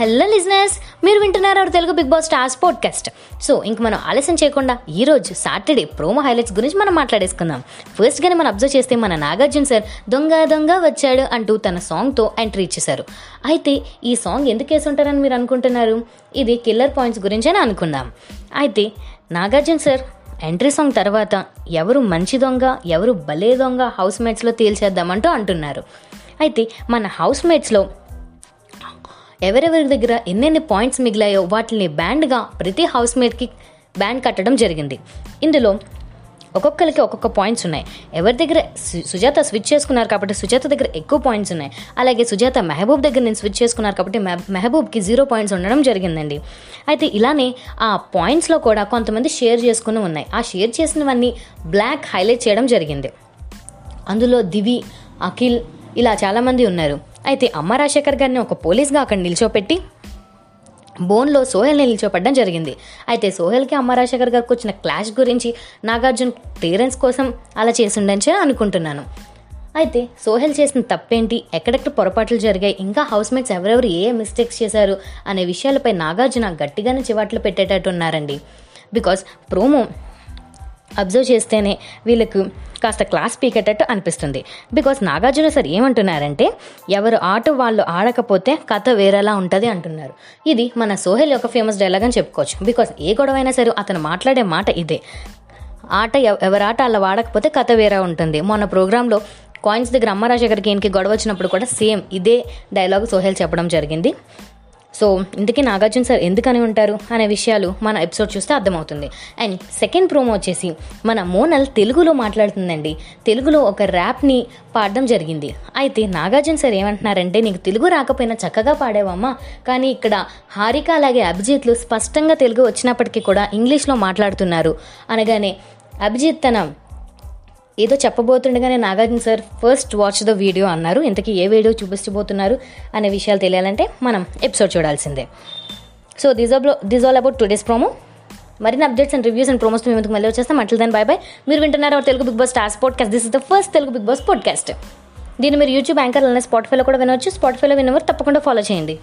Hello listeners మీరు వింటున్నారు our Telugu Bigg Boss stars podcast. So ఇంక మనం ఆలస్యం చేయకుండా ఈరోజు సాటర్డే ప్రోమో హైలైట్స్ గురించి మనం మాట్లాడేసుకుందాం. ఫస్ట్గానే మనం అబ్జర్వ్ చేస్తే మన నాగార్జున సార్ దొంగ దొంగ వచ్చాడు అంటూ తన సాంగ్తో ఎంట్రీ ఇచ్చేశారు. అయితే ఈ సాంగ్ ఎందుకు వేసుంటారని మీరు అనుకుంటున్నారు? ఇది కిల్లర్ పాయింట్స్ గురించని అనుకుందాం. అయితే నాగార్జున సార్ ఎంట్రీ సాంగ్ తర్వాత ఎవరు మంచి దొంగ ఎవరు భలే దొంగ హౌస్ మేట్స్లో తేల్చేద్దామంటూ అంటున్నారు. అయితే మన హౌస్ మేట్స్లో ఎవరెవరి దగ్గర ఎన్నెన్ని పాయింట్స్ మిగిలాయో వాటిని బ్యాండ్గా ప్రతి హౌస్ మేట్కి బ్యాండ్ కట్టడం జరిగింది. ఇందులో ఒక్కొక్కరికి ఒక్కొక్క పాయింట్స్ ఉన్నాయి. ఎవరి దగ్గర సుజాత స్విచ్ చేసుకున్నారు కాబట్టి సుజాత దగ్గర ఎక్కువ పాయింట్స్ ఉన్నాయి. అలాగే సుజాత మెహబూబ్ దగ్గర నేను స్విచ్ చేసుకున్నారు కాబట్టి మెహ- మెహబూబ్కి జీరో పాయింట్స్ ఉండడం జరిగిందండి. అయితే ఇలానే ఆ పాయింట్స్లో కూడా కొంతమంది షేర్ చేసుకుని ఉన్నాయి. ఆ షేర్ చేసినవన్నీ బ్లాక్ హైలైట్ చేయడం జరిగింది. అందులో దివి అఖిల్ ఇలా చాలామంది ఉన్నారు. అయితే అమ్మ రాజశేఖర్ గారిని ఒక పోలీస్గా అక్కడ నిల్చోపెట్టి బోన్లో సోహెల్ని నిల్చోపడడం జరిగింది. అయితే సోహెల్కి అమ్మ రాజశేఖర్ గారికి వచ్చిన క్లాష్ గురించి నాగార్జున క్లియరెన్స్ కోసం అలా చేసిండని అనుకుంటున్నాను. అయితే సోహెల్ చేసిన తప్పేంటి? ఎక్కడెక్కడ పొరపాట్లు జరిగాయి? ఇంకా హౌస్ మేట్స్ ఎవరెవరు ఏ మిస్టేక్స్ చేశారు? అనే విషయాలపై నాగార్జున గట్టిగానే చివాట్లు పెట్టేటట్టు ఉన్నారండి. బికాస్ ప్రోమో అబ్జర్వ్ చేస్తేనే వీళ్ళకు కాస్త క్లాస్ పీకేటట్టు అనిపిస్తుంది. బికాస్ నాగార్జున సార్ ఏమంటున్నారంటే ఎవరు ఆట వాళ్ళు ఆడకపోతే కథ వేరేలా ఉంటుంది అంటున్నారు. ఇది మన సోహెల్ యొక్క ఫేమస్ డైలాగ్ అని చెప్పుకోవచ్చు. బికాస్ ఏ గొడవ అయినా సరే అతను మాట్లాడే మాట ఇదే. ఆట ఎవ- ఎవరి ఆట అలా వాడకపోతే కథ వేరే ఉంటుంది. మొన్న ప్రోగ్రాంలో కాయిన్స్ దగ్గర అమ్మ గారికి ఈయనకి గొడవ వచ్చినప్పుడు కూడా సేమ్ ఇదే డైలాగ్ సోహెల్ చెప్పడం జరిగింది. సో ఇందుకే నాగార్జున సార్ ఎందుకని ఉంటారు అనే విషయాలు మన ఎపిసోడ్ చూస్తే అర్థమవుతుంది. అండ్ సెకండ్ ప్రోమో వచ్చేసి మన మోనల్ తెలుగులో మాట్లాడుతుందండి. తెలుగులో ఒక ర్యాప్ని పాడడం జరిగింది. అయితే నాగార్జున సార్ ఏమంటున్నారంటే నీకు తెలుగు రాకపోయినా చక్కగా పాడేవమ్మా. కానీ ఇక్కడ హారిక అలాగే అభిజిత్లు స్పష్టంగా తెలుగు వచ్చినప్పటికీ కూడా ఇంగ్లీష్లో మాట్లాడుతున్నారు. అనగానే అభిజిత్ తన ఏదో చెప్పబోతుండగానే Nagarjuna sir first watch the video అన్నారు. ఇంతకీ ఏ వీడియో చూపించబోతున్నారు అనే విషయాలు తెలియాలంటే మనం ఎపిసోడ్ చూడాల్సిందే. So this all this all about today's promo మరిన్ని updates and reviews and promos మేము మళ్ళీ వచ్చేస్తాం? అట్ల దాని బై బై మీరు వింటున్నారు Telugu Bigg Boss stars podcast this is the first Telugu Bigg Boss podcast దీన్ని మీరు యూట్యూబ్ యాంకర్ అలానే స్పాటిఫైలో కూడా వినవచ్చు. స్పాటిఫైలో విన్నవారు తప్పకుండా ఫాలో చేయండి.